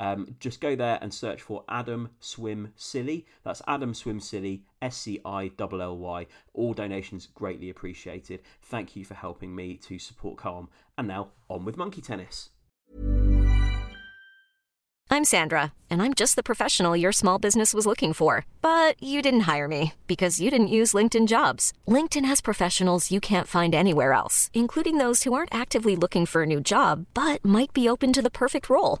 Um, just go there and search for Adam Swim Scilly. That's Adam Swim Scilly, S C I L L Y. All donations greatly appreciated. Thank you for helping me to support Calm. And now on with monkey tennis. I'm Sandra, and I'm just the professional your small business was looking for. But you didn't hire me because you didn't use LinkedIn jobs. LinkedIn has professionals you can't find anywhere else, including those who aren't actively looking for a new job but might be open to the perfect role,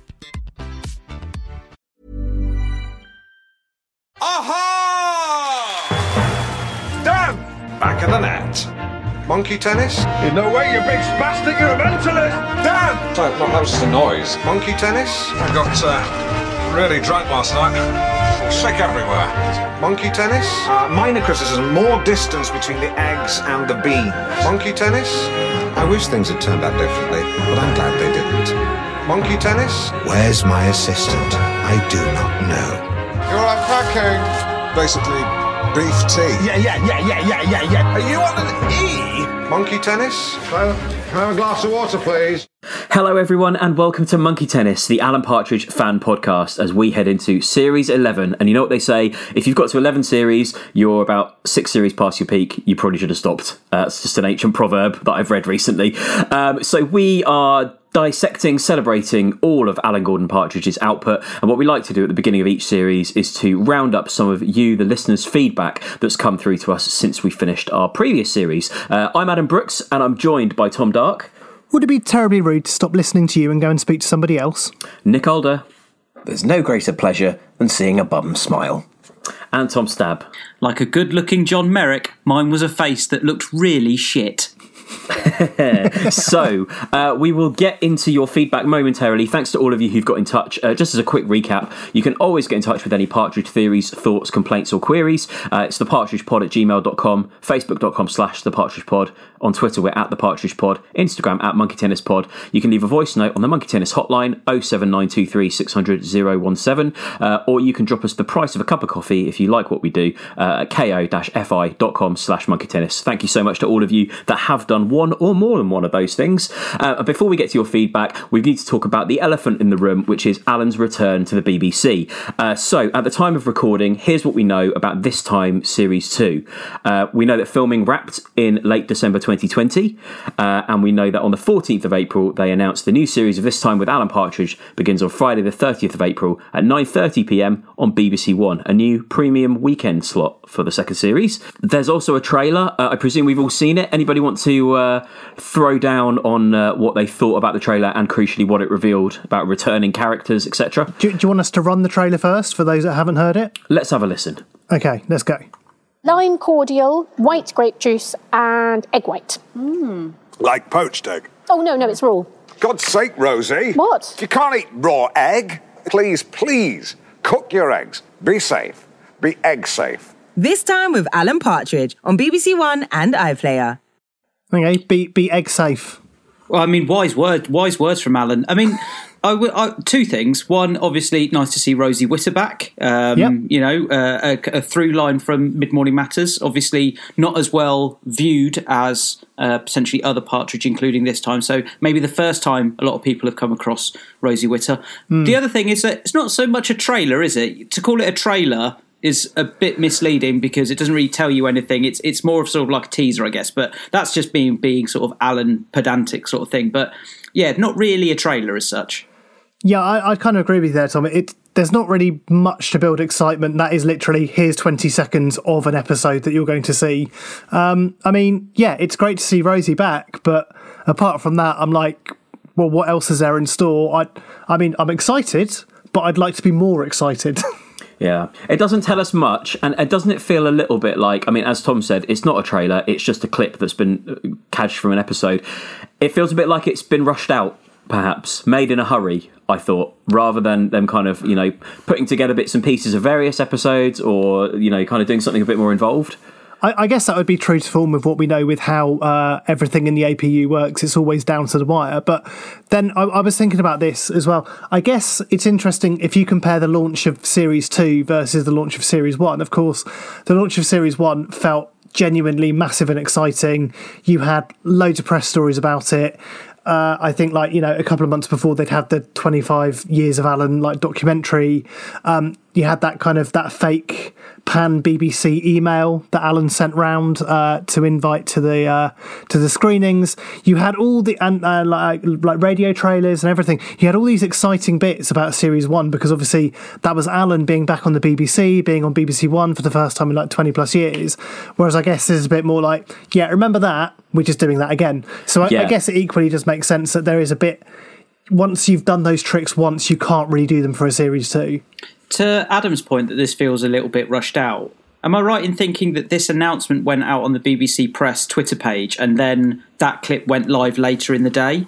Aha! Dan! Back of the net. Monkey tennis? In no way, you big spastic, you're a mentalist! Dan! Sorry, no, that was just a noise. Monkey tennis? I got uh, really drunk last night. Sick everywhere. Monkey tennis? Uh, minor criticism, more distance between the eggs and the beans. Monkey tennis? I wish things had turned out differently, but I'm glad they didn't. Monkey tennis? Where's my assistant? I do not know. You're unpacking. Basically, beef tea. Yeah, yeah, yeah, yeah, yeah, yeah, yeah. Are you on an E? Monkey tennis? Can I have a glass of water, please? Hello, everyone, and welcome to Monkey Tennis, the Alan Partridge fan podcast, as we head into Series 11. And you know what they say if you've got to 11 series, you're about six series past your peak. You probably should have stopped. Uh, it's just an ancient proverb that I've read recently. Um, so we are dissecting, celebrating all of Alan Gordon Partridge's output. And what we like to do at the beginning of each series is to round up some of you, the listeners' feedback that's come through to us since we finished our previous series. Uh, I'm Adam Brooks, and I'm joined by Tom Dark, Would it be terribly rude to stop listening to you and go and speak to somebody else? Nick Alder, There's no greater pleasure than seeing a bum smile. and Tom Stab. Like a good looking John Merrick, mine was a face that looked really shit. so uh, we will get into your feedback momentarily. Thanks to all of you who've got in touch. Uh, just as a quick recap, you can always get in touch with any Partridge theories, thoughts, complaints, or queries. Uh, it's thepartridgepod at gmail.com, facebook.com slash thepartridgepod. On Twitter, we're at the Partridge Pod, Instagram at Monkey Tennis Pod. You can leave a voice note on the Monkey Tennis hotline 07923 600 017, uh, or you can drop us the price of a cup of coffee if you like what we do uh, at ko-fi.com slash monkey tennis. Thank you so much to all of you that have done one or more than one of those things. Uh, before we get to your feedback, we need to talk about the elephant in the room, which is Alan's return to the BBC. Uh, so, at the time of recording, here's what we know about this time Series 2. Uh, we know that filming wrapped in late December 2020, uh, and we know that on the 14th of April, they announced the new series of This Time with Alan Partridge begins on Friday the 30th of April at 9.30pm on BBC One, a new premium weekend slot for the second series. There's also a trailer. Uh, I presume we've all seen it. Anybody want to uh, throw down on uh, what they thought about the trailer and crucially what it revealed about returning characters, etc.? Do, do you want us to run the trailer first for those that haven't heard it? Let's have a listen. Okay, let's go. lime cordial, white grape juice, and egg white. Like poached egg. Oh, no, no, it's raw. God's sake, Rosie. What? You can't eat raw egg. Please, please, cook your eggs. Be safe. Be egg safe. This time with Alan Partridge on BBC One and iPlayer. Okay, be, be egg safe. Well, I mean, wise word, wise words from Alan. I mean, I, w- I two things. One, obviously, nice to see Rosie Witter back. Um, Yep. You know, uh, a, a through line from Mid Morning Matters. Obviously, not as well viewed as uh, potentially other Partridge, including this time. So maybe the first time a lot of people have come across Rosie Witter. The other thing is that it's not so much a trailer, is it? To call it a trailer is a bit misleading because it doesn't really tell you anything. It's it's more of sort of like a teaser, I guess. But that's just being being sort of Alan pedantic sort of thing. But yeah, not really a trailer as such. Yeah, I, I kind of agree with you there, Tom. It there's not really much to build excitement. That is literally here's 20 seconds of an episode that you're going to see. Um, I mean, yeah, it's great to see Rosie back, but apart from that, I'm like, well, what else is there in store? I, I mean, I'm excited, but I'd like to be more excited. Yeah, it doesn't tell us much, and doesn't it feel a little bit like? I mean, as Tom said, it's not a trailer; it's just a clip that's been uh, cadged from an episode. It feels a bit like it's been rushed out, perhaps made in a hurry. I thought, rather than them kind of you know putting together bits and pieces of various episodes, or you know, kind of doing something a bit more involved. I, I guess that would be true to form with what we know with how uh, everything in the APU works. It's always down to the wire. But then I, I was thinking about this as well. I guess it's interesting if you compare the launch of Series 2 versus the launch of Series 1. Of course, the launch of Series 1 felt genuinely massive and exciting. You had loads of press stories about it. Uh, I think, like you know, a couple of months before they'd had the 25 years of Alan like documentary. Um, you had that kind of that fake pan BBC email that Alan sent round uh, to invite to the uh, to the screenings. You had all the and uh, like like radio trailers and everything. You had all these exciting bits about Series One because obviously that was Alan being back on the BBC, being on BBC One for the first time in like 20 plus years. Whereas I guess this is a bit more like, yeah, remember that? We're just doing that again. So I, Yeah. I guess it equally just makes sense that there is a bit. Once you've done those tricks once, you can't really do them for a series two. To Adam's point that this feels a little bit rushed out. Am I right in thinking that this announcement went out on the BBC Press Twitter page and then that clip went live later in the day?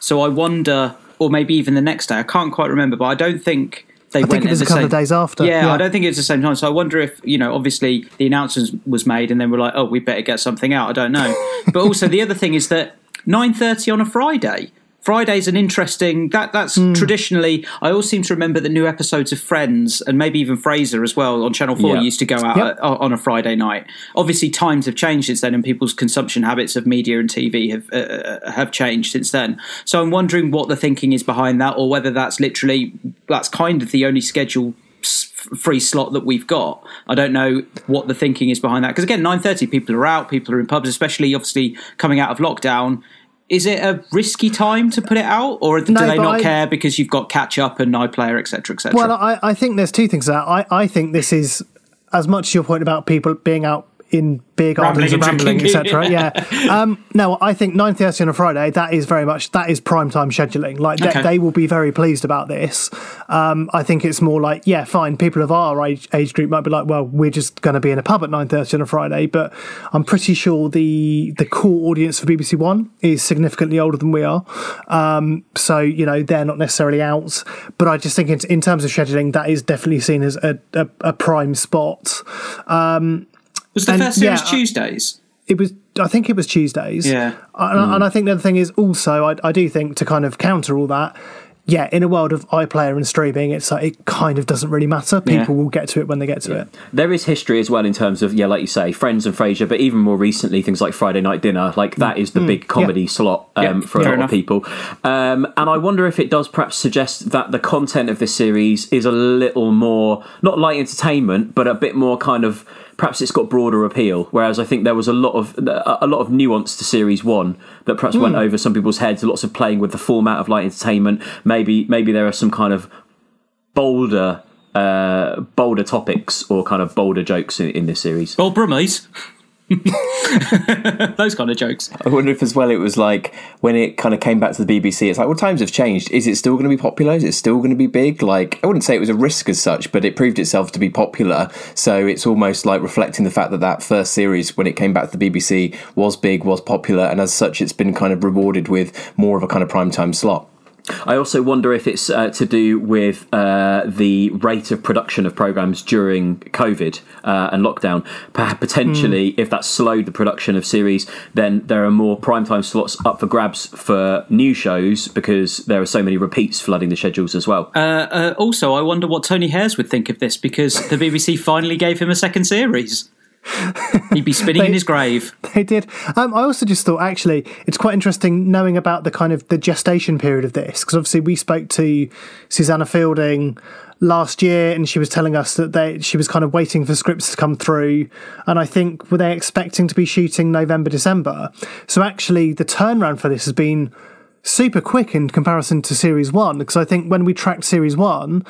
So I wonder, or maybe even the next day. I can't quite remember, but I don't think they I went think it was the a couple same of days after. Yeah, Yeah. I don't think it was the same time. So I wonder if you know, obviously the announcement was made, and then we're like, oh, we better get something out. I don't know. but also the other thing is that nine thirty on a Friday. Friday's an interesting that that's Hmm. traditionally. I always seem to remember the new episodes of Friends and maybe even Frasier as well on Channel Four used to go out Yep. uh, on a Friday night. Obviously, times have changed since then, and people's consumption habits of media and TV have uh, uh, have changed since then. So I'm wondering what the thinking is behind that, or whether that's literally that's kind of the only schedule free slot that we've got. I don't know what the thinking is behind that because again, 9:30 people are out, people are in pubs, especially obviously coming out of lockdown. Is it a risky time to put it out, or do No, they not I- care because you've got catch up and iPlayer, etc., etc.? Well, I, I think there's two things to that. I, I think this is as much to your point about people being out in beer gardens and rambling, etc. Yeah. Um, no, I think 9:30 on a Friday. That is very much that is prime time scheduling. Like they, Okay. they will be very pleased about this. Um, I think it's more like yeah, fine. People of our age, age group might be like, well, we're just going to be in a pub at 9:30 on a Friday. But I'm pretty sure the the core audience for BBC One is significantly older than we are. Um, so you know they're not necessarily out. But I just think in, in terms of scheduling, that is definitely seen as a, a, a prime spot. Um, was the and, first series yeah, Tuesdays? it was I think it was Tuesdays. Yeah. And, I- and I think the other thing is also I, I do think to kind of counter all that, yeah, in a world of iPlayer and streaming, it's like it kind of doesn't really matter. People will get to it when they get to it. There is history as well in terms of yeah, like you say, Friends and Frasier, but even more recently things like Friday Night Dinner. Like that is the Mm. big comedy slot um, Yeah, for a fair lot enough. of people. Um, and I wonder if it does perhaps suggest that the content of this series is a little more not light entertainment, but a bit more kind of perhaps it's got broader appeal. Whereas I think there was a lot of a lot of nuance to series one that perhaps went over some people's heads. Lots of playing with the format of light entertainment. Maybe maybe there are some kind of bolder uh, bolder topics or kind of bolder jokes in, in this series. Bold Brummies. Those kind of jokes. I wonder if as well it was like when it kind of came back to the BBC, it's like, well, times have changed. Is it still going to be popular? Is it still going to be big? Like, I wouldn't say it was a risk as such, but it proved itself to be popular. So it's almost like reflecting the fact that that first series, when it came back to the BBC, was big, was popular, and as such, it's been kind of rewarded with more of a kind of primetime slot. I also wonder if it's uh, to do with uh, the rate of production of programs during COVID uh, and lockdown. Perhaps potentially, mm. if that slowed the production of series, then there are more primetime slots up for grabs for new shows because there are so many repeats flooding the schedules as well. Uh, uh, also, I wonder what Tony Hayers would think of this because the BBC finally gave him a second series. He'd be spinning they, in his grave. They did. Um, I also just thought actually it's quite interesting knowing about the kind of the gestation period of this because obviously we spoke to Susannah Fielding last year and she was telling us that they she was kind of waiting for scripts to come through and I think were they expecting to be shooting November December. So actually the turnaround for this has been super quick in comparison to series 1 because I think when we tracked series 1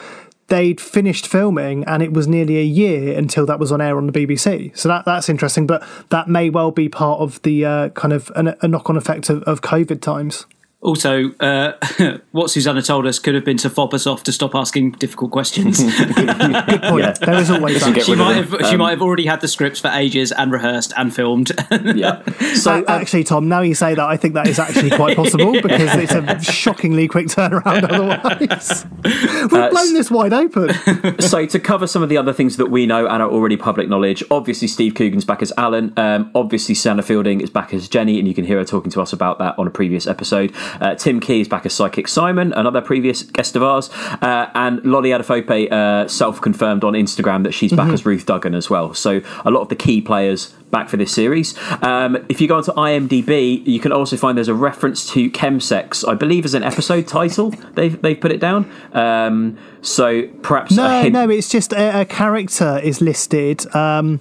they'd finished filming and it was nearly a year until that was on air on the BBC. So that that's interesting, but that may well be part of the uh, kind of an, a knock on effect of, of COVID times. Also, uh, what Susannah told us could have been to fob us off to stop asking difficult questions. Good point. Yeah. There is always that. She might have. Um, she might have already had the scripts for ages and rehearsed and filmed. yeah. So um, actually, Tom, now you say that, I think that is actually quite possible because it's a shockingly quick turnaround. Otherwise, we've uh, blown this wide open. so to cover some of the other things that we know and are already public knowledge, obviously Steve Coogan's back as Alan. Um, obviously, Susannah Fielding is back as Jenny, and you can hear her talking to us about that on a previous episode. Uh, Tim Key is back as Psychic Simon, another previous guest of ours, uh, and Lolly Adefope uh, self-confirmed on Instagram that she's back mm-hmm. as Ruth Duggan as well. So a lot of the key players back for this series. Um, if you go onto IMDb, you can also find there's a reference to chemsex, I believe, as an episode title. They've they've put it down. Um, so perhaps no, no, it's just a, a character is listed. Um,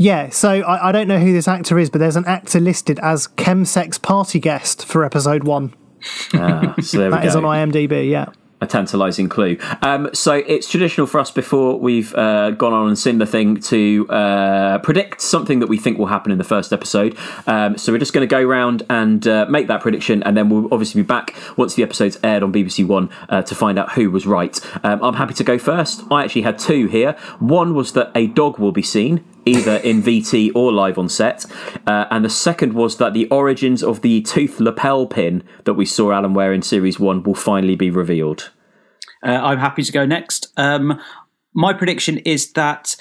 yeah, so I, I, don't know who this actor is, but there's an actor listed as chemsex party guest for episode one. Ah, so that is on IMDb, yeah a tantalising clue. Um, so it's traditional for us before we've uh, gone on and seen the thing to uh, predict something that we think will happen in the first episode. Um, so we're just going to go around and uh, make that prediction, and then we'll obviously be back once the episode's aired on BBC One uh, to find out who was right. Um, I'm happy to go first. I actually had two here. One was that a dog will be seen either in VT or live on set. Uh, and the second was that the origins of the tooth lapel pin that we saw Alan wear in Series 1 will finally be revealed. Uh, I'm happy to go next. Um, my prediction is that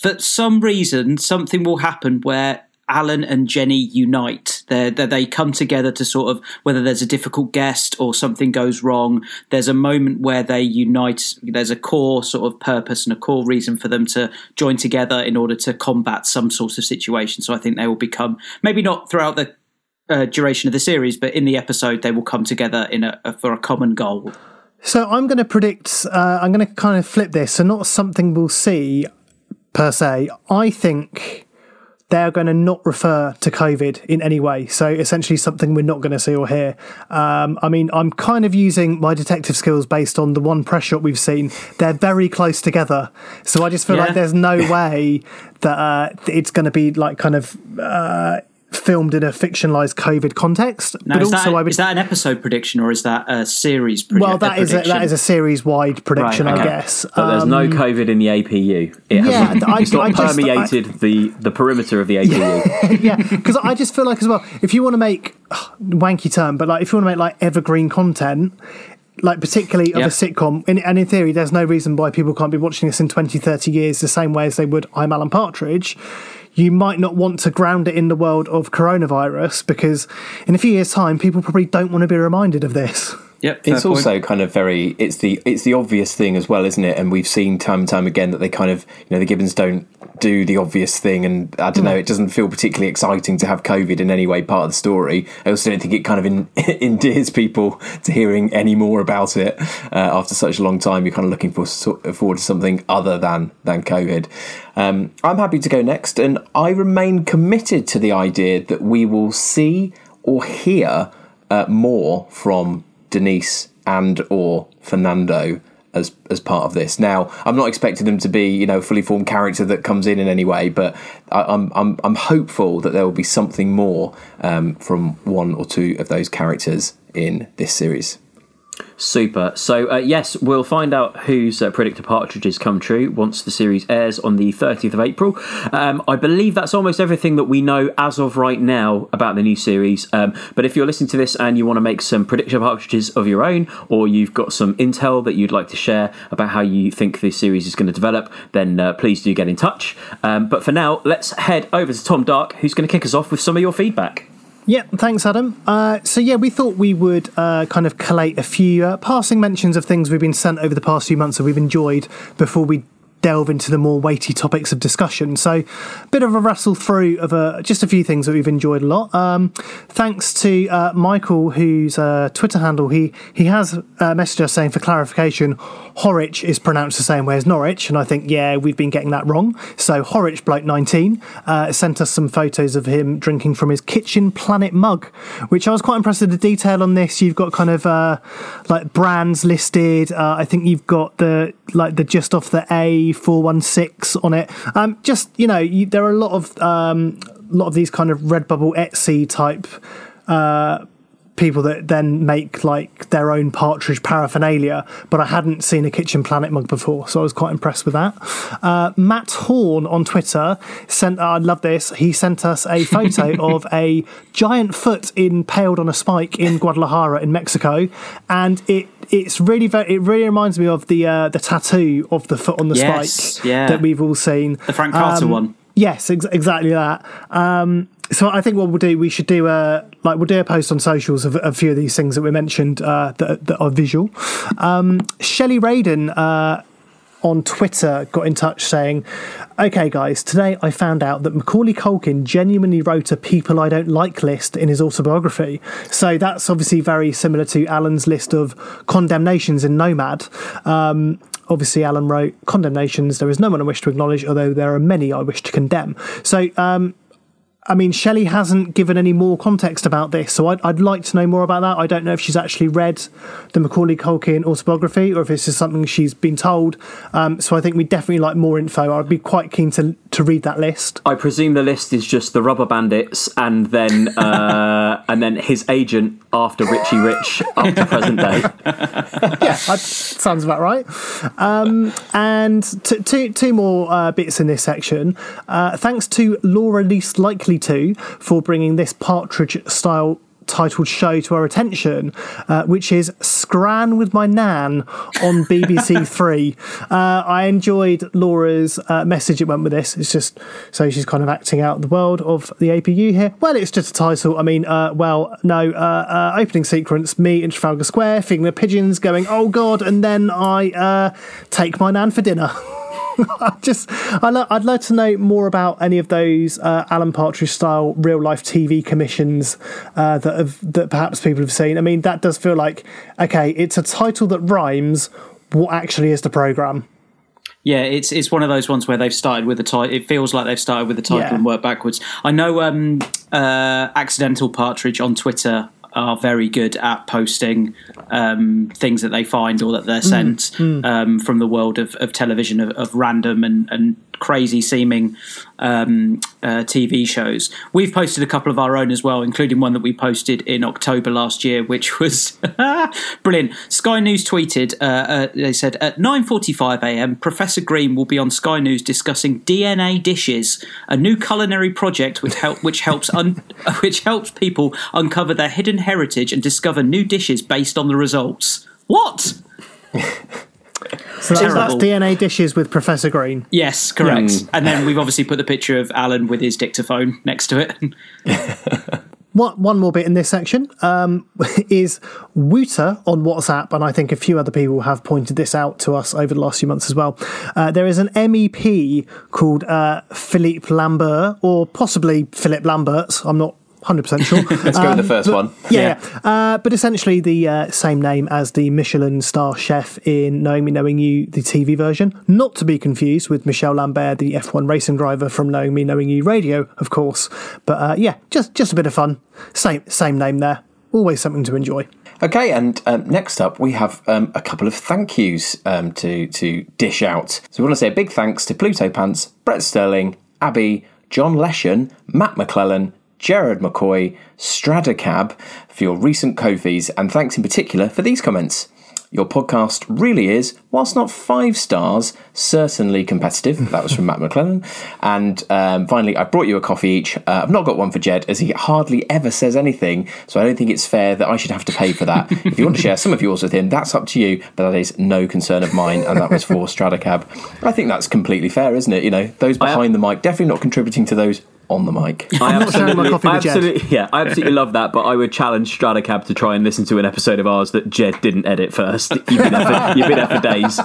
for some reason, something will happen where Alan and Jenny unite. They they come together to sort of whether there's a difficult guest or something goes wrong. There's a moment where they unite. There's a core sort of purpose and a core reason for them to join together in order to combat some sort of situation. So I think they will become maybe not throughout the uh, duration of the series, but in the episode they will come together in a, a for a common goal. So I'm going to predict. Uh, I'm going to kind of flip this. So not something we'll see per se. I think they're going to not refer to COVID in any way. So essentially, something we're not going to see or hear. Um, I mean, I'm kind of using my detective skills based on the one press shot we've seen. They're very close together, so I just feel yeah. like there's no way that uh, it's going to be like kind of. Uh, filmed in a fictionalized COVID context. Now, but also, that, I would, is that an episode prediction or is that a series? Predi- well, that is a, that is a series wide prediction, right, okay. I guess. But um, there's no um, COVID in the APU. It yeah, I, it's not I permeated just, I, the the perimeter of the APU. Yeah, because I just feel like as well, if you want to make wanky term, but like if you want to make like evergreen content, like particularly of yep. a sitcom and, and, in theory there's no reason why people can't be watching this in 20 30 years the same way as they would i'm alan partridge you might not want to ground it in the world of coronavirus because in a few years' time, people probably don't want to be reminded of this. Yep, it's point. also kind of very it's the it's the obvious thing as well, isn't it? And we've seen time and time again that they kind of you know the Gibbons don't do the obvious thing, and I don't know, it doesn't feel particularly exciting to have COVID in any way part of the story. I also don't think it kind of in, endears people to hearing any more about it uh, after such a long time. You're kind of looking for forward to something other than than COVID. Um, I'm happy to go next, and I remain committed to the idea that we will see or hear uh, more from Denise and or Fernando as as part of this. Now, I'm not expecting them to be, you know, a fully formed character that comes in in any way, but I, am I'm I'm hopeful that there will be something more um, from one or two of those characters in this series. Super. So, uh, yes, we'll find out whose uh, predictor partridges come true once the series airs on the 30th of April. Um, I believe that's almost everything that we know as of right now about the new series. Um, but if you're listening to this and you want to make some predictor partridges of your own, or you've got some intel that you'd like to share about how you think this series is going to develop, then uh, please do get in touch. Um, but for now, let's head over to Tom Dark, who's going to kick us off with some of your feedback. Yeah, thanks, Adam. Uh, so, yeah, we thought we would uh, kind of collate a few uh, passing mentions of things we've been sent over the past few months that we've enjoyed before we delve into the more weighty topics of discussion. So, a bit of a rustle through of uh, just a few things that we've enjoyed a lot. Um, thanks to uh, Michael, whose uh, Twitter handle he he has uh, messaged us saying for clarification, Horwich is pronounced the same way as Norwich, and I think yeah we've been getting that wrong. So Horwich bloke nineteen uh, sent us some photos of him drinking from his Kitchen Planet mug, which I was quite impressed with the detail on this. You've got kind of uh, like brands listed. I think you've got the like the just off the A 416 on it. Um, just you know, you, there are a lot of um, a lot of these kind of Redbubble Etsy type uh, people that then make like their own partridge paraphernalia. But I hadn't seen a Kitchen Planet mug before, so I was quite impressed with that. Uh, Matt Horn on Twitter sent. I love this. He sent us a photo of a giant foot impaled on a spike in Guadalajara in Mexico, and it it's really very, it really reminds me of the uh, the tattoo of the foot on the Yes, spike yeah. that we've all seen. The Frank Carter Um, one. Yes, ex- exactly that. Um, so I think what we'll do, we should do a like we'll do a post on socials of a few of these things that we mentioned uh, that, that are visual. Um, Shelley Radin uh, on Twitter got in touch saying, "Okay, guys, today I found out that Macaulay Culkin genuinely wrote a people I don't like list in his autobiography. So that's obviously very similar to Alan's list of condemnations in Nomad." Um, Obviously, Alan wrote condemnations. There is no one I wish to acknowledge, although there are many I wish to condemn. So, um, I mean, Shelley hasn't given any more context about this, so I'd, I'd like to know more about that. I don't know if she's actually read the Macaulay Culkin autobiography or if it's just something she's been told. Um, so I think we definitely like more info. I'd be quite keen to to read that list. I presume the list is just the Rubber Bandits and then uh, and then his agent after Richie Rich up to present day. yeah, that sounds about right. Um, and t- two, two more uh, bits in this section. Uh, thanks to Laura Least Likely for bringing this Partridge style titled show to our attention, uh, which is Scran with My Nan on BBC Three. Uh, I enjoyed Laura's uh, message it went with this. It's just so she's kind of acting out the world of the APU here. Well, it's just a title. I mean, uh, well, no, uh, uh, opening sequence, me in Trafalgar Square, feeding the pigeons, going, oh God, and then I take my Nan for dinner. I just, I lo- I'd like to know more about any of those uh, Alan Partridge style real life TV commissions uh, that have that perhaps people have seen. I mean, that does feel like okay, it's a title that rhymes. What actually is the program? Yeah, it's it's one of those ones where they've started with the title. It feels like they've started with the title Yeah. and worked backwards. I know um, uh, Accidental Partridge on Twitter are very good at posting um, things that they find or that they're sent mm. Um, from the world of, of television of, of random and, and crazy seeming um, uh, TV shows. We've posted a couple of our own as well, including one that we posted in October last year, which was brilliant. Sky News tweeted, uh, uh, they said, at 9.45 a.m., Professor Green will be on Sky News discussing DNA dishes, a new culinary project which, help, which, helps, un- which helps people uncover their hidden heritage and discover new dishes based on the results. What? So that's, that's DNA dishes with Professor Green. Yes, correct. And then we've obviously put the picture of Alan with his dictaphone next to it. One, one more bit in this section um, is Wooter on WhatsApp, and I think a few other people have pointed this out to us over the last few months as well. Uh, there is an MEP called uh, Philippe Lambert, or possibly Philip Lambert. I'm not 100% sure. Let's go with the Um, first but- one. Yeah, yeah. Uh, but essentially the uh, same name as the Michelin star chef in Knowing Me, Knowing You, the TV version. Not to be confused with Michel Lambert, the F1 racing driver from Knowing Me, Knowing You radio, of course. But uh, yeah, just just a bit of fun. Same same name there. Always something to enjoy. Okay, and um, next up we have um, a couple of thank yous um, to to dish out. So we want to say a big thanks to Pluto Pants, Brett Sterling, Abby, John Leshen, Matt McClellan, Jared McCoy, Stradacab for your recent Ko-fis, and thanks in particular for these comments. Your podcast really is, whilst not five stars, certainly competitive. That was from Matt McClellan. And um, finally, I brought you a coffee each. Uh, I've not got one for Jed, as he hardly ever says anything, so I don't think it's fair that I should have to pay for that. if you want to share some of yours with him, that's up to you, but that is no concern of mine, and that was for Stradacab. I think that's completely fair, isn't it? You know, those behind the mic definitely not contributing to those on the mic. I not sharing my absolutely, coffee I with Jed. absolutely, yeah, I absolutely love that. But I would challenge Stradacab to try and listen to an episode of ours that Jed didn't edit first. You've been there for, you've been there for days.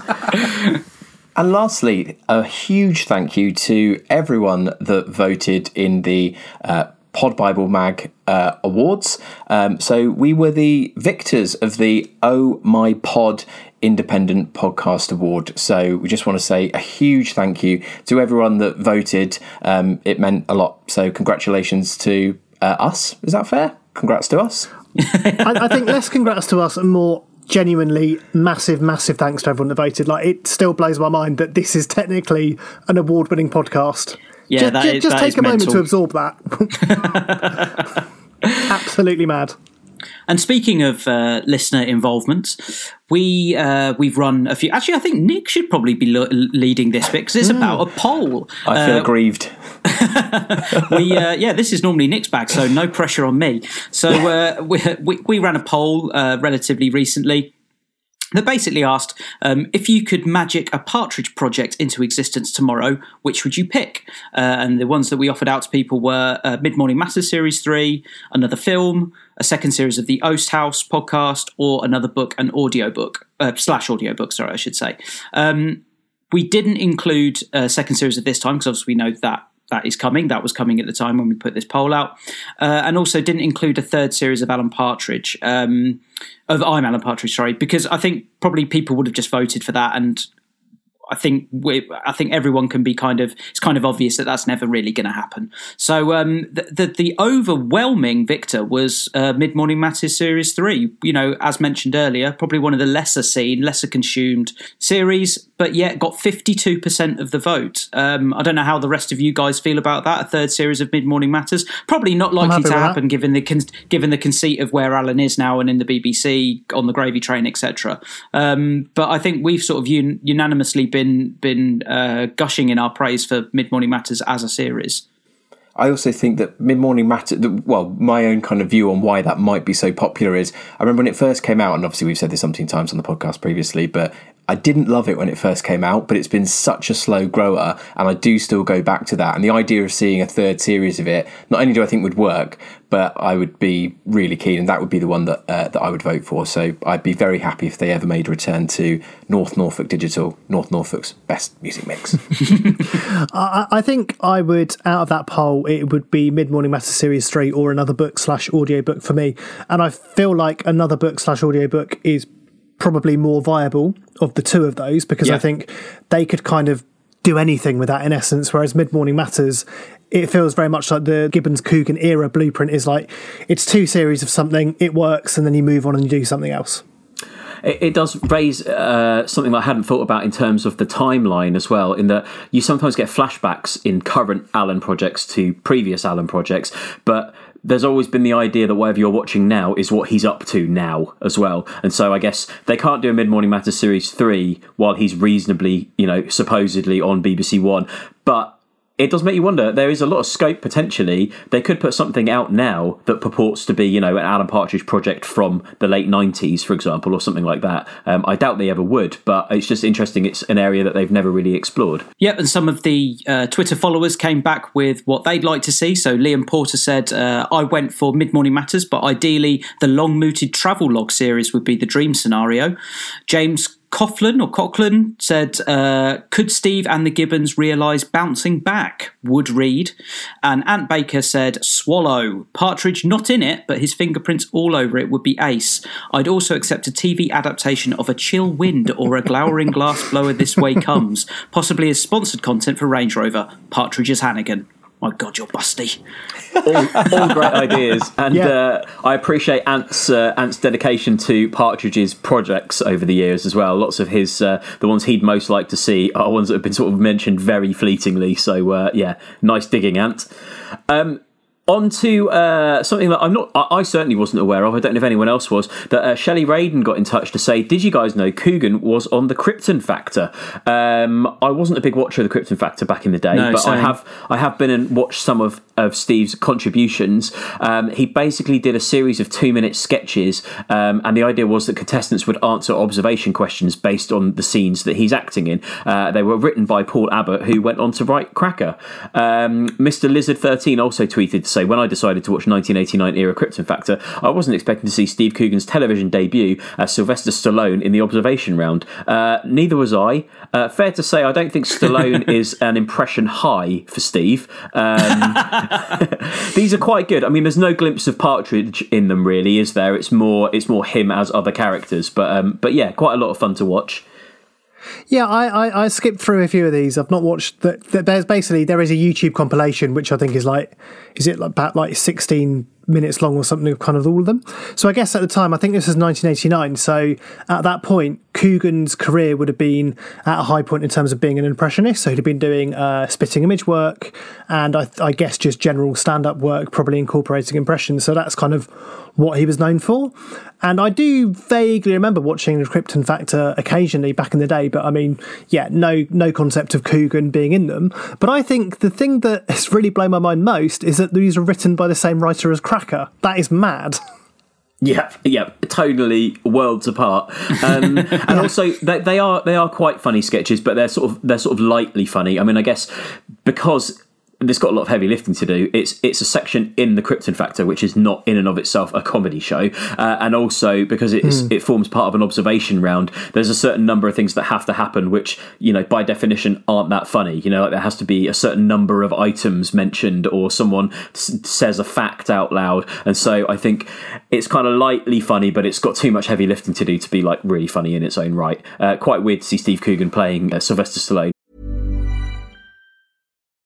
And lastly, a huge thank you to everyone that voted in the uh, Pod Bible Mag uh, awards. Um, so we were the victors of the Oh My Pod Independent Podcast Award. So we just want to say a huge thank you to everyone that voted. Um, it meant a lot. So congratulations to uh, us. Is that fair? Congrats to us. I, I think less congrats to us and more genuinely massive, massive thanks to everyone that voted. Like it still blows my mind that this is technically an award-winning podcast. Yeah, just, that ju- is- just that take is a moment to absorb that. Absolutely mad. And speaking of uh, listener involvement, we uh, we've run a few. Actually, I think Nick should probably be lo- leading this bit because it's about a poll. I feel Uh, aggrieved. we uh, yeah, this is normally Nick's bag, so no pressure on me. So uh, we, we we ran a poll uh, relatively recently that basically asked um, if you could magic a partridge project into existence tomorrow, which would you pick? Uh, and the ones that we offered out to people were uh, Mid Morning Matters Series 3, another film, a second series of the Oast House podcast, or another book, an audiobook, uh, slash audiobook, sorry, I should say. Um, we didn't include a second series of this time because obviously we know that that is coming. That was coming at the time when we put this poll out, uh, and also didn't include a third series of Alan Partridge. Um, of I'm Alan Partridge, sorry, because I think probably people would have just voted for that, and I think we, I think everyone can be kind of it's kind of obvious that that's never really going to happen. So um, the, the the overwhelming victor was uh, Mid Morning Matters Series Three. You know, as mentioned earlier, probably one of the lesser seen, lesser consumed series, but yet got fifty two percent of the vote. Um, I don't know how the rest of you guys feel about that. A third series of Mid Morning Matters, probably not likely to with that. happen given the con- given the conceit of where Alan is now and in the BBC on the gravy train, etc. Um, but I think we've sort of un- unanimously been been uh, gushing in our praise for Mid Morning Matters as a series. I also think that Mid Morning Matters, well, my own kind of view on why that might be so popular is I remember when it first came out, and obviously we've said this something times on the podcast previously, but I didn't love it when it first came out, but it's been such a slow grower, and I do still go back to that. And the idea of seeing a third series of it, not only do I think would work, but I would be really keen, and that would be the one that uh, that I would vote for. So I'd be very happy if they ever made a return to North Norfolk Digital, North Norfolk's best music mix. I, I think I would, out of that poll, it would be Mid Morning Matter Series 3 or another book slash audiobook for me. And I feel like another book slash audiobook is probably more viable of the two of those because Yeah. I think they could kind of do anything with that in essence. Whereas Mid Morning Matters, it feels very much like the Gibbons Coogan era blueprint is like it's two series of something, it works, and then you move on and you do something else. It, it does raise uh, something that I hadn't thought about in terms of the timeline as well, in that you sometimes get flashbacks in current Alan projects to previous Alan projects, but there's always been the idea that whatever you're watching now is what he's up to now as well. And so I guess they can't do a Mid Morning Matter Series 3 while he's reasonably, you know, supposedly on BBC One. But it does make you wonder. There is a lot of scope potentially. They could put something out now that purports to be, you know, an Alan Partridge project from the late '90s, for example, or something like that. Um, I doubt they ever would, but it's just interesting. It's an area that they've never really explored. Yep, and some of the uh, Twitter followers came back with what they'd like to see. So Liam Porter said, uh, I went for Mid Morning Matters, but ideally the long mooted travel log series would be the dream scenario. James Coughlin or Coughlin said, uh, Could Steve and the Gibbons realise bouncing back? Would read. And Ant Baker said, Swallow. Partridge not in it, but his fingerprints all over it would be ace. I'd also accept a TV adaptation of A Chill Wind or A Glowering Glass Blower This Way Comes, possibly as sponsored content for Range Rover. Partridge as Hannigan. My God, you're busty. all, all great ideas, and Yeah. uh, I appreciate Ant's uh, Ant's dedication to Partridge's projects over the years as well. Lots of his uh, the ones he'd most like to see are ones that have been sort of mentioned very fleetingly. So uh, yeah, nice digging, Ant. Um, On to uh, something that I'm not, I, I, certainly wasn't aware of. I don't know if anyone else was. That uh, Shelley Raiden got in touch to say, "Did you guys know Coogan was on the Krypton Factor?" Um, I wasn't a big watcher of the Krypton Factor back in the day, No, but I have, I have been and watched some of of Steve's contributions. Um, he basically did a series of two minute sketches, um, and the idea was that contestants would answer observation questions based on the scenes that he's acting in. Uh, they were written by Paul Abbott, who went on to write Cracker. Um, Mr. Lizard thirteen also tweeted to say, "When I decided to watch 1989 era Krypton Factor, I wasn't expecting to see Steve Coogan's television debut as Sylvester Stallone in the observation round. Uh, neither was I. Uh, fair to say, I don't think Stallone is an impression high for Steve." Um, these are quite good. I mean, there's no glimpse of Partridge in them, really, is there? It's more, it's more him as other characters. But, um, but yeah, quite a lot of fun to watch. Yeah, I, I, I skipped through a few of these. I've not watched. that. the, there's basically there is a YouTube compilation which I think is like, is it like about like 16 minutes long or something, kind of all of them. So I guess at the time, I think this was 1989. So at that point, Coogan's career would have been at a high point in terms of being an impressionist. So he'd have been doing uh, spitting image work and I, I guess just general stand up work, probably incorporating impressions. So that's kind of what he was known for. And I do vaguely remember watching the Krypton Factor occasionally back in the day, but I mean, yeah, no no concept of Coogan being in them. But I think the thing that has really blown my mind most is that these are written by the same writer as Cracker. That is mad. Yeah, yeah, totally worlds apart. Um, and also, they, they are they are quite funny sketches, but they're sort of they're sort of lightly funny. I mean, I guess because it's got a lot of heavy lifting to do. It's it's a section in the Krypton Factor, which is not in and of itself a comedy show, uh, and also because it's Hmm. it forms part of an observation round. There's a certain number of things that have to happen, which you know by definition aren't that funny. You know, like there has to be a certain number of items mentioned, or someone s- says a fact out loud, and so I think it's kind of lightly funny, but it's got too much heavy lifting to do to be like really funny in its own right. Uh, quite weird to see Steve Coogan playing uh, Sylvester Stallone.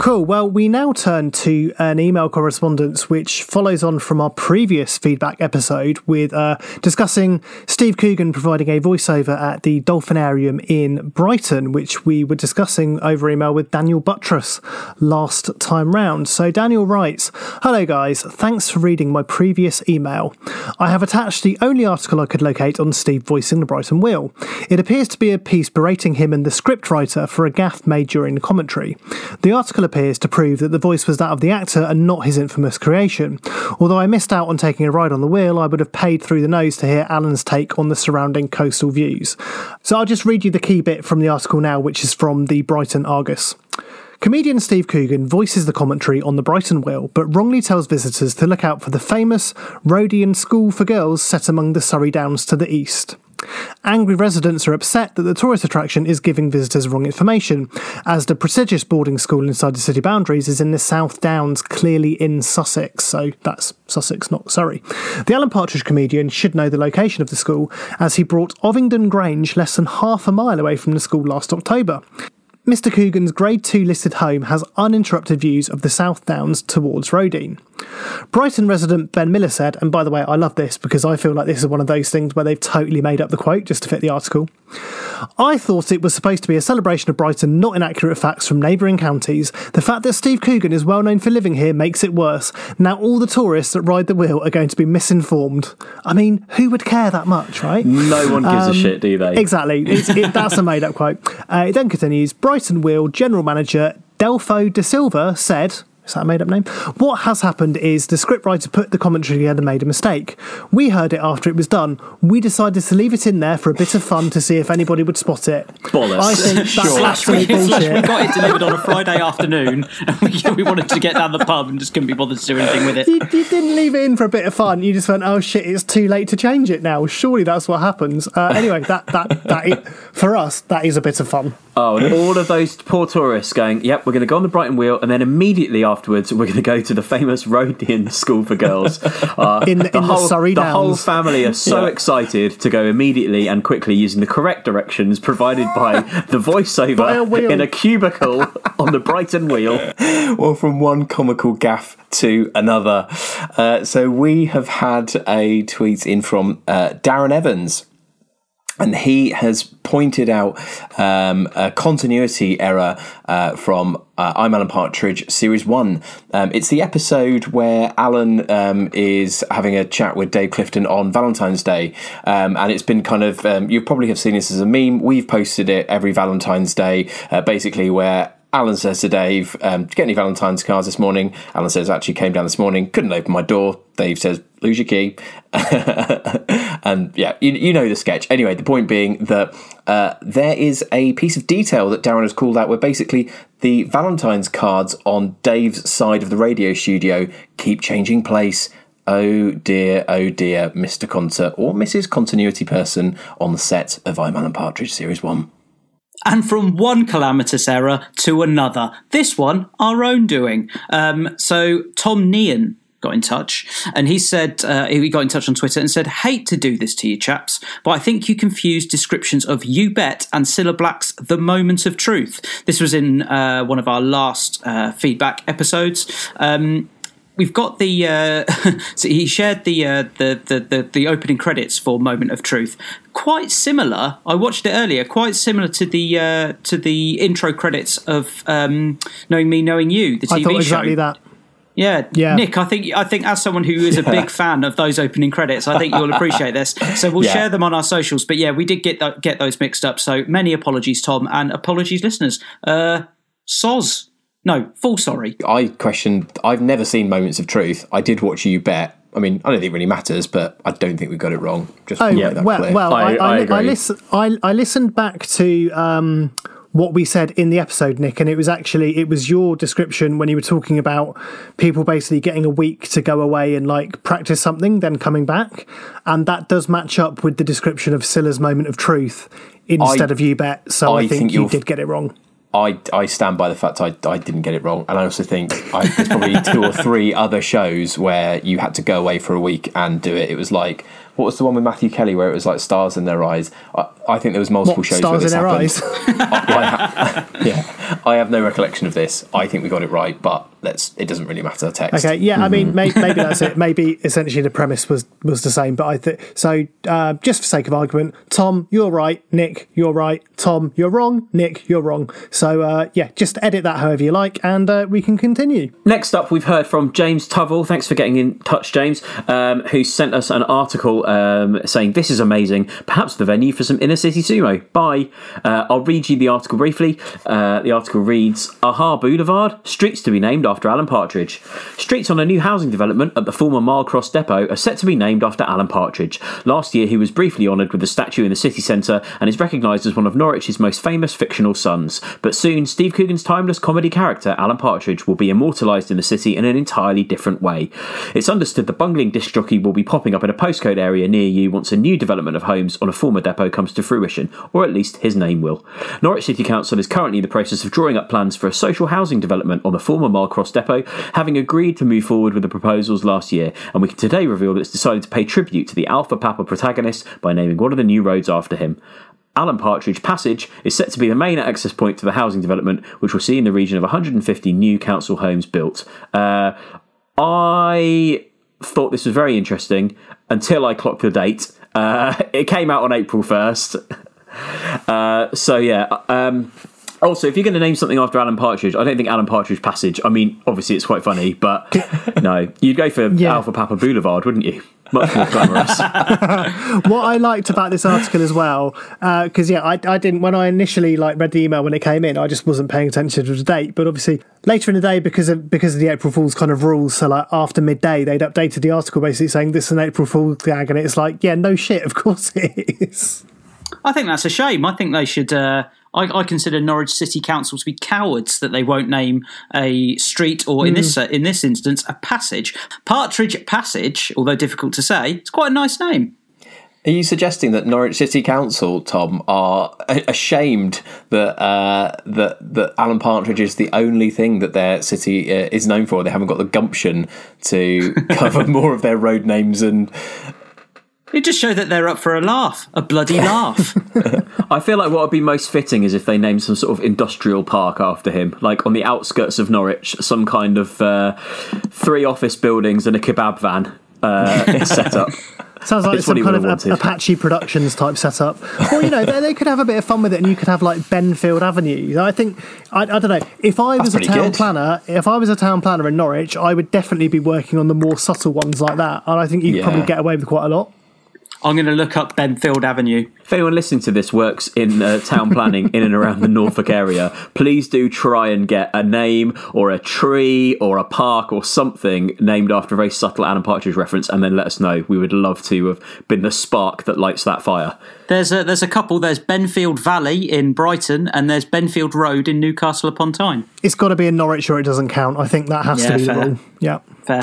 Cool. Well, we now turn to an email correspondence which follows on from our previous feedback episode with uh, discussing Steve Coogan providing a voiceover at the Dolphinarium in Brighton, which we were discussing over email with Daniel Buttress last time round. So Daniel writes, Hello guys, thanks for reading my previous email. I have attached the only article I could locate on Steve voicing the Brighton Wheel. It appears to be a piece berating him and the scriptwriter for a gaffe made during the commentary. The article appears to prove that the voice was that of the actor and not his infamous creation. Although I missed out on taking a ride on the wheel, I would have paid through the nose to hear Alan's take on the surrounding coastal views. So I'll just read you the key bit from the article now, which is from the Brighton Argus. Comedian Steve Coogan voices the commentary on the Brighton Wheel, but wrongly tells visitors to look out for the famous Roedean School for Girls set among the Surrey Downs to the east. Angry residents are upset that the tourist attraction is giving visitors wrong information, as the prestigious boarding school inside the city boundaries is in the South Downs, clearly in Sussex, so that's Sussex, not Surrey. The Alan Partridge comedian should know the location of the school, as he brought Ovingdean Grange less than half a mile away from the school last October. Mr. Coogan's Grade 2 listed home has uninterrupted views of the South Downs towards Roedean. Brighton resident Ben Miller said, and by the way, I love this because I feel like this is one of those things where they've totally made up the quote just to fit the article. I thought it was supposed to be a celebration of Brighton, not inaccurate facts from neighbouring counties. The fact that Steve Coogan is well known for living here makes it worse. Now all the tourists that ride the wheel are going to be misinformed. I mean, who would care that much, right? No one gives Um, a shit, do they? Exactly. It's, it, that's a made up quote. Uh, it then continues Brighton Wheel General Manager Delfo De Silva said. Is that a made up name? What has happened is the scriptwriter put the commentary together and made a mistake. We heard it after it was done. We decided to leave it in there for a bit of fun to see if anybody would spot it. Bollocks. I think that's Slash we, slash bullshit. we got it delivered on a Friday afternoon, and we, we wanted to get down the pub and just couldn't be bothered to do anything with it. You, you didn't leave it in for a bit of fun. You just went, "Oh shit, it's too late to change it now." Surely that's what happens. Uh, anyway, that that that for us, that is a bit of fun. Oh, and all of those poor tourists going, yep, we're going to go on the Brighton Wheel, and then immediately afterwards, we're going to go to the famous Roedean School for Girls. Uh, In the- in the whole, Surrey The whole family are so Yeah. excited to go immediately and quickly using the correct directions provided by the By a voiceover in a cubicle on the Brighton Wheel. well, from one comical gaff to another. Uh, so we have had a tweet in from uh, Darren Evans. And he has pointed out um, a continuity error uh, from uh, I'm Alan Partridge, Series 1. Um, it's the episode where Alan um, is having a chat with Dave Clifton on Valentine's Day. Um, and it's been kind of, um, you probably have seen this as a meme. We've posted it every Valentine's Day, uh, basically, where Alan says to Dave, um, "Did you "Get any Valentine's cards this morning?" Alan says, "Actually, came down this morning, couldn't open my door." Dave says, "Lose your key," and yeah, you, you know the sketch. Anyway, the point being that uh, there is a piece of detail that Darren has called out, where basically the Valentine's cards on Dave's side of the radio studio keep changing place. Oh dear, oh dear, Mr. Concert or Mrs. Continuity Person on the set of I'm Alan Partridge Series 1. And from one calamitous error to another. This one, our own doing. Um, so Tom Nean got in touch and he said uh, he got in touch on Twitter and said, "Hate to do this to you chaps, but I think you confuse descriptions of You Bet and Cilla Black's The Moment of Truth." This was in uh, one of our last uh, feedback episodes. Um, We've got the. Uh, so he shared the, uh, the, the the the opening credits for Moment of Truth. Quite similar. I watched it earlier. Quite similar to the uh, to the intro credits of um, Knowing Me, Knowing You, the TV I thought show. exactly that. Yeah, Yeah. Nick. I think I think as someone who is a big fan of those opening credits, I think you'll appreciate this. So we'll Yeah. share them on our socials. But yeah, we did get th- get those mixed up. So many apologies, Tom, and apologies, listeners. Uh, Soz. No, full sorry. I questioned. I've never seen Moments of Truth. I did watch You Bet. I mean, I don't think it really matters, but I don't think we got it wrong. Just Oh to make that well, clear. well. I, I- I I, agree. I, listen, I, I listened back to um, what we said in the episode, Nick, and it was actually it was your description when you were talking about people basically getting a week to go away and like practice something, then coming back, and that does match up with the description of Cilla's moment of truth instead I- of you bet. So I, I think, think you did get it wrong. I, I stand by the fact I, I didn't get it wrong. And I also think I, there's probably two or three other shows where you had to go away for a week and do it. It was like, what was the one with Matthew Kelly where it was like stars in their eyes? I, I think there was multiple What, shows stars where in this their eyes? I, I ha- yeah, I have no recollection of this. I think we got it right, but let's. It doesn't really matter. Text. Okay, yeah, I Mm-hmm. mean, maybe, maybe that's it. Maybe essentially the premise was was the same, but I think so. Uh, just for sake of argument, Tom, you're right. Nick, you're right. Tom, you're wrong. Nick, you're wrong. So uh, yeah, just edit that however you like, and uh, we can continue. Next up, we've heard from James Tuvell. Thanks for getting in touch, James, um, who sent us an article um, saying, This is amazing. Perhaps the venue for some inner city sumo. Bye. Uh, I'll read you the article briefly. Uh, the article reads Aha Boulevard, streets to be named after Alan Partridge. Streets on a new housing development at the former Mile Cross Depot are set to be named after Alan Partridge. Last year, he was briefly honoured with a statue in the city centre and is recognised as one of Norwich's most famous fictional sons. But soon, Steve Coogan's timeless comedy character, Alan Partridge, will be immortalised in the city in an entirely different way. It's understood the bungling disc jockey will be popping up in a postcode area area near you once a new development of homes on a former depot comes to fruition, or at least his name will. Norwich City Council is currently in the process of drawing up plans for a social housing development on the former Mile Cross depot, having agreed to move forward with the proposals last year, and we can today reveal that it's decided to pay tribute to the Alpha Papa protagonist by naming one of the new roads after him. Alan Partridge Passage is set to be the main access point to the housing development, which will see in the region of 150 new council homes built. Uh, I thought this was very interesting until I clocked the date. Uh, it came out on April 1st. Uh, so, yeah. Um, also, if you're going to name something after Alan Partridge, I don't think Alan Partridge Passage. I mean, obviously it's quite funny, but no, you'd go for Yeah. Alpha Papa Boulevard, wouldn't you? Much more glamorous. what I liked about this article as well, because yeah, I, I didn't when I initially like read the email when it came in, I just wasn't paying attention to the date. But obviously later in the day, because of because of the April Fool's kind of rules, so like after midday, they'd updated the article basically saying this is an April Fool's gag, and it's like, yeah, no shit, of course it is. I think that's a shame. I think they should. Uh, I, I consider Norwich City Council to be cowards that they won't name a street, or in this uh, in this instance, a passage. Partridge Passage, although difficult to say, it's quite a nice name. Are you suggesting that Norwich City Council, Tom, are a- ashamed that uh, that that Alan Partridge is the only thing that their city uh, is known for? They haven't got the gumption to cover more of their road names and It just shows that they're up for a laugh, a bloody laugh. I feel like what would be most fitting is if they named some sort of industrial park after him, like on the outskirts of Norwich, some kind of uh, three office buildings and a kebab van uh, set up. Sounds like It's what some he kind of would've a- wanted. Apache Productions type setup. Or, you know, they, they could have a bit of fun with it and you could have like Benfield Avenue. I think, I, I don't know, if I was a town good. planner, if I was a town planner in Norwich, I would definitely be working on the more subtle ones like that. And I think you could Yeah. probably get away with quite a lot. I'm going to look up Benfield Avenue. If anyone listening to this works in uh, town planning in and around the Norfolk area, please do try and get a name or a tree or a park or something named after a very subtle Alan Partridge reference, and then let us know. We would love to have been the spark that lights that fire. There's a there's a couple. There's Benfield Valley in Brighton, and there's Benfield Road in Newcastle upon Tyne. It's got to be in Norwich or it doesn't count. I think that has Yeah, to be fair. the rule. Yeah. Fair.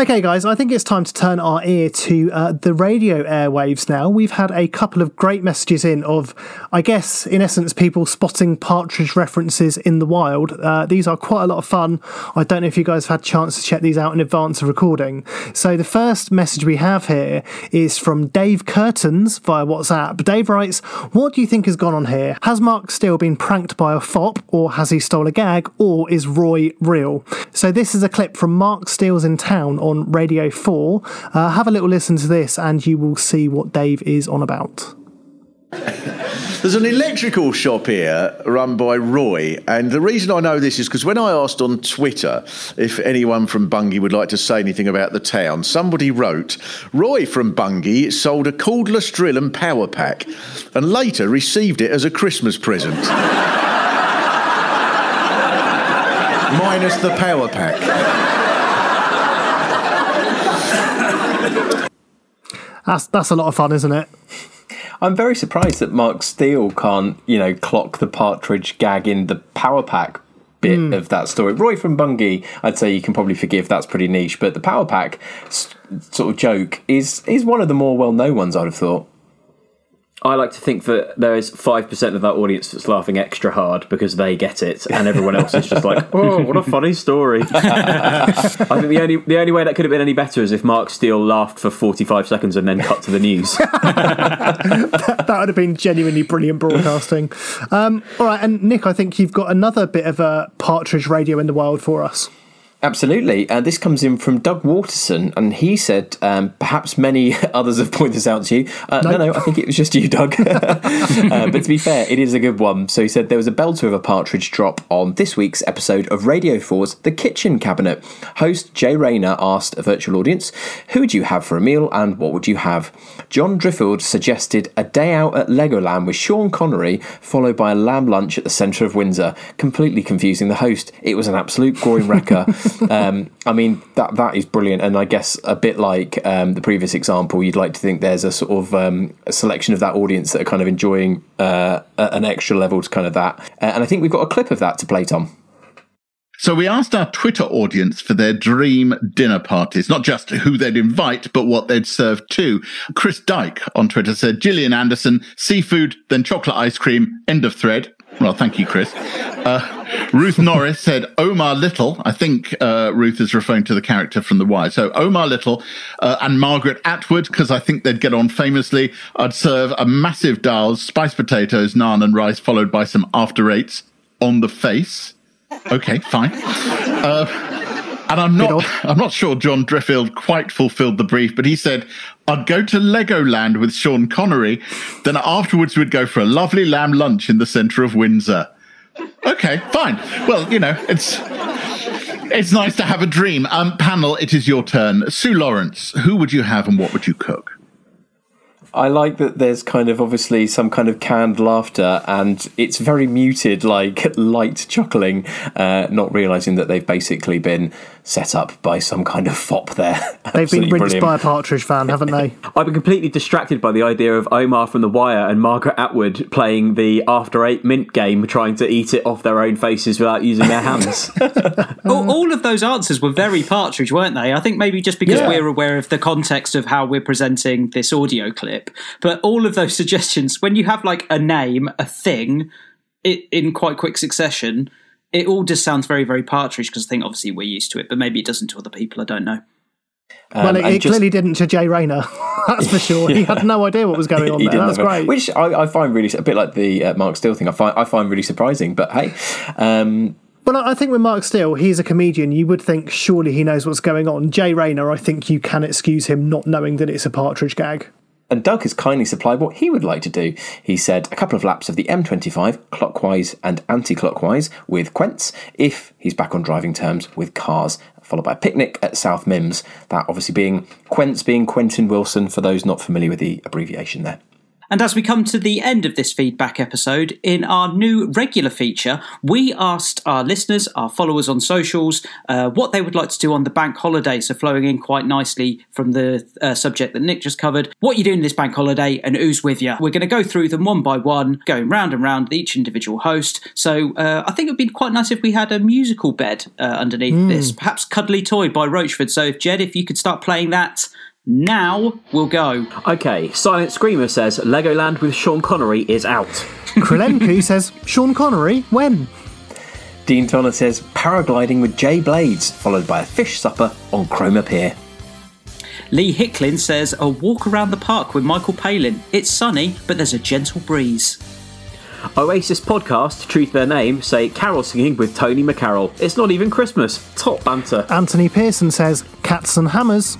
Okay, guys, I think it's time to turn our ear to uh, the radio airwaves now. We've had a couple of great messages in of, I guess, in essence, people spotting partridge references in the wild. Uh, these are quite a lot of fun. I don't know if you guys have had a chance to check these out in advance of recording. So the first message we have here is from Dave Curtins via WhatsApp. Dave writes, What do you think has gone on here? Has Mark Steel been pranked by a fop, or has he stole a gag, or is Roy real? So this is a clip from Mark Steel's in town on Radio 4. Uh, have a little listen to this and you will see what Dave is on about. There's an electrical shop here run by Roy, and the reason I know this is because when I asked on Twitter if anyone from Bungay would like to say anything about the town, somebody wrote, Roy from Bungay sold a cordless drill and power pack, and later received it as a Christmas present. Minus the power pack. That's, that's a lot of fun, isn't it? I'm very surprised that Mark Steel can't, you know, clock the partridge gag in the power pack bit Hmm. of that story. Roy from Bungay, I'd say you can probably forgive. That's pretty niche, but the power pack sort of joke is is one of the more well known ones. I'd have thought. I like to think that there is 5% of that audience that's laughing extra hard because they get it, and everyone else is just like, oh, what a funny story. I think the only, the only way that could have been any better is if Mark Steel laughed for 45 seconds and then cut to the news. that would have been genuinely brilliant broadcasting. Um, all right, and Nick, I think you've got another bit of a partridge radio in the wild for us. Absolutely. Uh, this comes in from Doug Waterson, and he said, um, perhaps many others have pointed this out to you. Uh, No, no, I think it was just you, Doug. uh, but to be fair, it is a good one. So he said there was a belter of a partridge drop on this week's episode of Radio 4's The Kitchen Cabinet. Host Jay Rayner asked a virtual audience, Who would you have for a meal and what would you have? John Driffield suggested a day out at Legoland with Sean Connery, followed by a lamb lunch at the centre of Windsor, completely confusing the host. It was an absolute groin wrecker. um, I mean, that that is brilliant, and I guess a bit like um, the previous example, you'd like to think there's a sort of um, a selection of that audience that are kind of enjoying uh, an extra level to kind of that. Uh, and I think we've got a clip of that to play, Tom. So we asked our Twitter audience for their dream dinner parties, not just who they'd invite, but what they'd serve too. Chris Dyke on Twitter said Gillian Anderson, seafood, then chocolate ice cream, end of thread. Well, thank you, Chris. Uh, Ruth Norris said Omar Little. I think uh, Ruth is referring to the character from The Wire. So Omar Little uh, and Margaret Atwood, because I think they'd get on famously. I'd serve a massive dal, spiced potatoes, naan, and rice, followed by some after eights on the face. Okay, fine. And I'm not, I'm not sure John Dreffield quite fulfilled the brief, but he said, I'd go to Legoland with Sean Connery, then afterwards we'd go for a lovely lamb lunch in the centre of Windsor. Okay, fine. Well, you know, it's it's nice to have a dream. Um, panel, it is your turn. Sue Lawrence, who would you have and what would you cook? I like that there's kind of obviously some kind of canned laughter and it's very muted, like light chuckling, uh, not realizing that they've basically been set up by some kind of fop there. They've been Absolutely rinsed brilliant. by a partridge fan, haven't they? I've been completely distracted by the idea of Omar from The Wire and Margaret Atwood playing the After Eight Mint game, trying to eat it off their own faces without using their hands. all, all of those answers were very partridge, weren't they? I think maybe just because Yeah. we're aware of the context of how we're presenting this audio clip, but all of those suggestions, when you have like a name, a thing, it in quite quick succession, it all just sounds very, very partridge because I think obviously we're used to it, but maybe it doesn't to other people. I don't know. well, it, it just- clearly didn't to Jay Rayner. That's for sure. He had no idea what was going on He there. didn't That's have great. Which I, I find really a bit like the uh, Mark Steel thing. I find I find really surprising. But hey, um, Well, I I think with Mark Steel, he's a comedian. You would think surely he knows what's going on. Jay Rayner, I think you can excuse him not knowing that it's a partridge gag. And Doug has kindly supplied what he would like to do. He said a couple of laps of the M25, clockwise and anti clockwise, with Quents, if he's back on driving terms with cars, followed by a picnic at South Mimms. That obviously being Quents being Quentin Wilson, for those not familiar with the abbreviation there. And as we come to the end of this feedback episode, in our new regular feature, we asked our listeners, our followers on socials, uh, what they would like to do on the bank holiday. So, flowing in quite nicely from the uh, subject that Nick just covered, what you doing this bank holiday and who's with you? We're going to go through them one by one, going round and round each individual host. So, uh, I think it would be quite nice if we had a musical bed uh, underneath Mm. this, perhaps Cuddly Toy by Roachford. So, if Jed, if you could start playing that. Now we'll go. Okay, Silent Screamer says Legoland with Sean Connery is out. Krilenku says, Sean Connery, when? Dean Tonner says paragliding with Jay Blades, followed by a fish supper on Cromer Pier. Lee Hicklin says a walk around the park with Michael Palin. It's sunny, but there's a gentle breeze. Oasis podcast, Truth Their Name, say carol singing with Tony McCarroll. It's not even Christmas. Top banter. Anthony Pearson says, cats and hammers.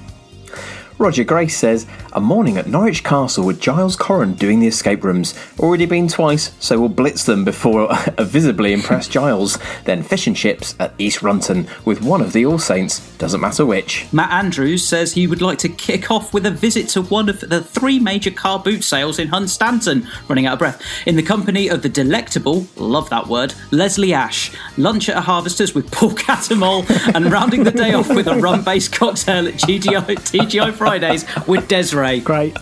Roger Grace says, A morning at Norwich Castle with Giles Coren doing the escape rooms. Already been twice, so we'll blitz them before a visibly impressed Giles. Then fish and chips at East Runton with one of the All Saints, doesn't matter which. Matt Andrews says he would like to kick off with a visit to one of the three major car boot sales in Hunstanton, running out of breath, in the company of the delectable, love that word, Leslie Ash. Lunch at a Harvester's with Paul Catamol, and rounding the day off with a rum based cocktail at TGI Fridays with Desiree. Great.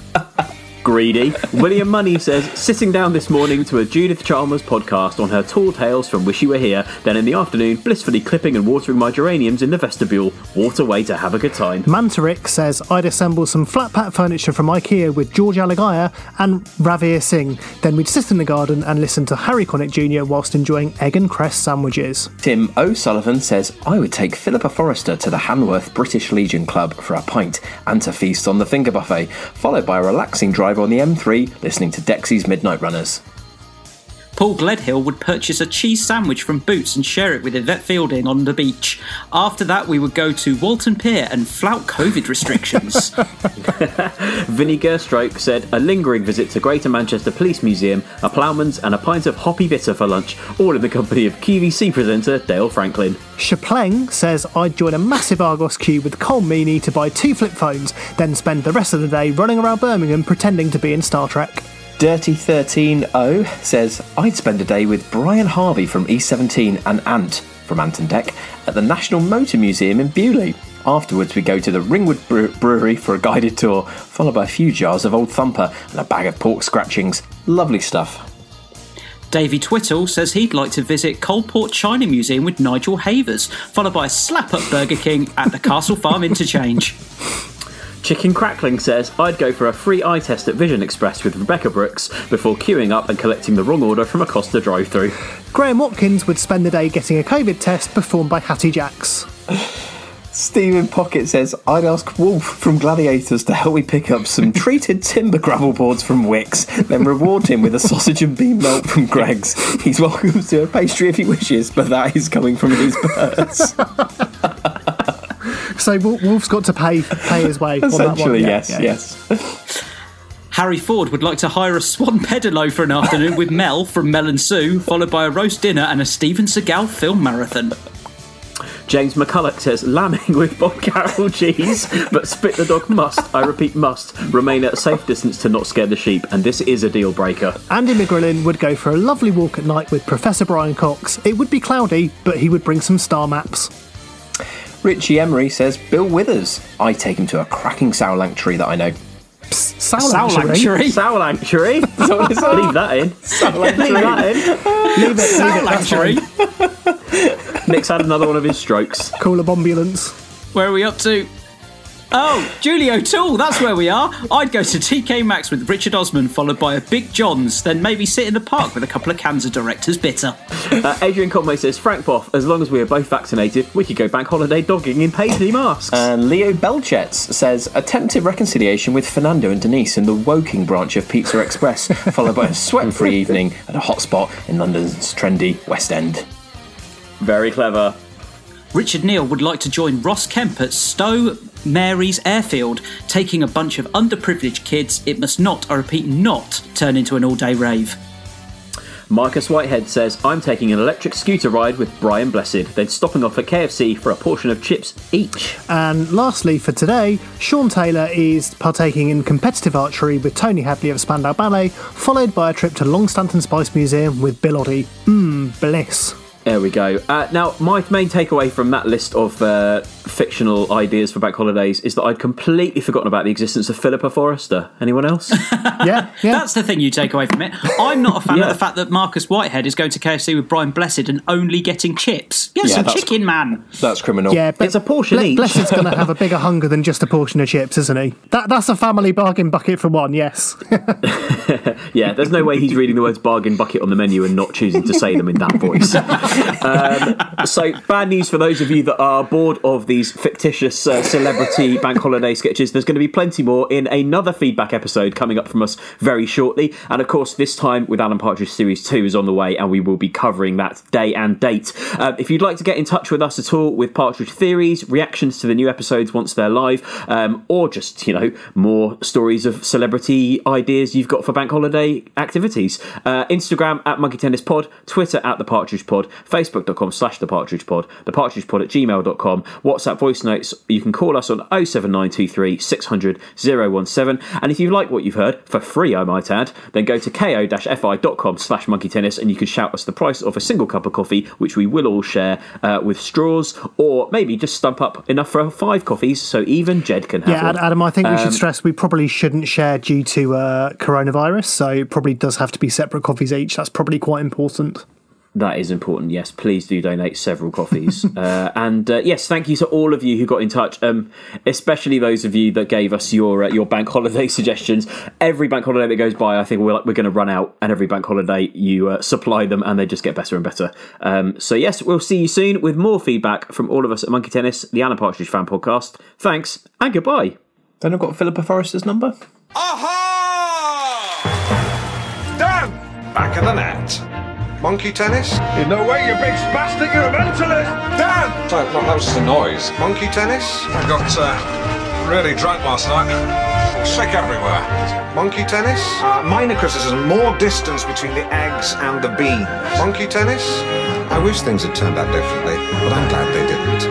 Greedy. William Money says, sitting down this morning to a Judith Chalmers podcast on her tall tales from Wish You Were Here, then in the afternoon, blissfully clipping and watering my geraniums in the vestibule. What a way to have a good time. Mantarik says, I'd assemble some flat pack furniture from IKEA with George Alagiah and Ranvir Singh. Then we'd sit in the garden and listen to Harry Connick Jr. whilst enjoying egg and cress sandwiches. Tim O'Sullivan says, I would take Philippa Forrester to the Hanworth British Legion Club for a pint and to feast on the finger buffet, followed by a relaxing drive on the M3 listening to Dexy's Midnight Runners. Paul Gledhill would purchase a cheese sandwich from Boots and share it with Yvette Fielding on the beach. After that, we would go to Walton Pier and flout COVID restrictions. Vinnie Gerstroke said, a lingering visit to Greater Manchester Police Museum, a ploughman's, and a pint of hoppy bitter for lunch, all in the company of QVC presenter Dale Franklin. Shapleng says, I'd join a massive Argos queue with Colm Meaney to buy two flip phones, then spend the rest of the day running around Birmingham pretending to be in Star Trek. Dirty 130 says, I'd spend a day with Brian Harvey from E17 and Ant from Ant and Dec at the National Motor Museum in Beaulieu. Afterwards, we go to the Ringwood Brewery for a guided tour, followed by a few jars of Old Thumper and a bag of pork scratchings. Lovely stuff. Davy Twittle says he'd like to visit Coalport China Museum with Nigel Havers, followed by a slap up Burger King at the Castle Farm interchange. Chicken Crackling says, I'd go for a free eye test at Vision Express with Rebecca Brooks before queuing up and collecting the wrong order from a Costa drive through. Graham Watkins would spend the day getting a COVID test performed by Hattie Jacques. Stephen Pocket says, I'd ask Wolf from Gladiators to help me pick up some treated timber gravel boards from Wickes, then reward him with a sausage and bean melt from Greggs. He's welcome to a pastry if he wishes, but that is coming from his purse. So Wolf's got to pay pay his way. on that one. Essentially, Yeah, yes, yeah. yes. Harry Ford would like to hire a swan pedalo for an afternoon with Mel from Mel and Sue, followed by a roast dinner and a Steven Seagal film marathon. James McCulloch says, lambing with Bob Carolgees, but spit the dog must, I repeat must, remain at a safe distance to not scare the sheep, and this is a deal breaker. Andy McGrillen would go for a lovely walk at night with Professor Brian Cox. It would be cloudy, but he would bring some star maps. Richie Emery says, Bill Withers. I take him to a cracking sanctuary that I know. Sanctuary? Sanctuary? Leave that in. Leave that in. Leave it, leave it. That's Sanctuary. fine. Nick's had another one of his strokes. Call a bombulance. Where are we up to? Oh, Julie O'Toole, that's where we are. I'd go to TK Maxx with Richard Osman, followed by a Big John's, then maybe sit in the park with a couple of cans of Director's Bitter. Uh, Adrian Conway says, Frank Bough, as long as we are both vaccinated, we could go bank holiday dogging in paisley masks. And Leo Belchets says, attempted reconciliation with Fernando and Denise in the Woking branch of Pizza Express, followed by a sweat free evening at a hotspot in London's trendy West End. Very clever. Richard Neal would like to join Ross Kemp at Stow Maries Airfield, taking a bunch of underprivileged kids. It must not, I repeat, not turn into an all day rave. Marcus Whitehead says, I'm taking an electric scooter ride with Brian Blessed, then stopping off at KFC for a portion of chips each. And lastly, for today, Sean Taylor is partaking in competitive archery with Tony Hadley of Spandau Ballet, followed by a trip to Longstanton Spice Museum with Bill Oddie. Mmm, bliss. There we go. Uh, now, my main takeaway from that list of uh, fictional ideas for bank holidays is that I'd completely forgotten about the existence of Philippa Forrester. Anyone else? yeah, yeah. That's the thing you take away from it. I'm not a fan Yeah. of the fact that Marcus Whitehead is going to KFC with Brian Blessed and only getting chips. Get Yeah, some chicken, man. That's criminal. Yeah, but It's a portion Ble- each. Blessed's going to have a bigger hunger than just a portion of chips, isn't he? That That's a family bargain bucket for one, yes. yeah, there's no way he's reading the words bargain bucket on the menu and not choosing to say them in that voice. um, so, bad news for those of you that are bored of these fictitious uh, celebrity bank holiday sketches. There's going to be plenty more in another feedback episode coming up from us very shortly. And of course, this time with Alan Partridge Series 2 is on the way, and we will be covering that day and date. Uh, if you'd like to get in touch with us at all with Partridge theories, reactions to the new episodes once they're live, um, or just, you know, more stories of celebrity ideas you've got for bank holiday activities, uh, Instagram at Monkey Tennis Pod, Twitter at The Partridge Pod, Facebook.com slash The Partridge Pod, The Partridge Pod at gmail.com, WhatsApp voice notes, you can call us on 07923 600 017. And if you like what you've heard, for free I might add, then go to ko-fi.com slash monkey tennis and you can shout us the price of a single cup of coffee, which we will all share uh, with straws, or maybe just stump up enough for five coffees so even Jed can have yeah, one. Adam, I think we Um, should stress we probably shouldn't share due to uh, coronavirus, so it probably does have to be separate coffees each. That's probably quite important. That is important. Yes, please do donate several coffees. uh, and uh, yes, thank you to all of you who got in touch, um, especially those of you that gave us your uh, your bank holiday suggestions. Every bank holiday that goes by, I think we're, we're going to run out, and every bank holiday you uh, supply them, and they just get better and better. Um, so yes, we'll see you soon with more feedback from all of us at Monkey Tennis, the Alan Partridge Fan Podcast. Thanks and goodbye. Then I've got Philippa Forrester's number. Aha! Dan! Back of the net. Monkey tennis? In no way, you big spastic, you're a mentalist! Dan! No, no, that was just a noise. Monkey tennis? I got uh, really drunk last night. Sick everywhere. Monkey tennis? Uh, minor criticism, more distance between the eggs and the beans. Monkey tennis? I wish things had turned out differently, but I'm glad they didn't.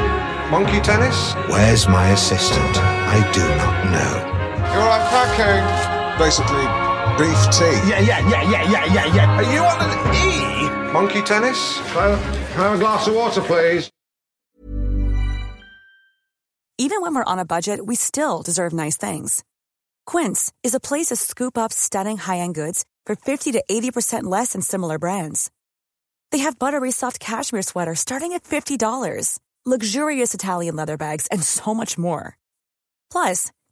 Monkey tennis? Where's my assistant? I do not know. You're unpacking. Basically, beef tea. Yeah, yeah, yeah, yeah, yeah, yeah, yeah. Are you on an E? Monkey tennis? Can I have a glass of water, please? Even when we're on a budget, we still deserve nice things. Quince is a place to scoop up stunning high-end goods for 50 to 80% less than similar brands. They have buttery soft cashmere sweaters starting at $50, luxurious Italian leather bags, and so much more. Plus,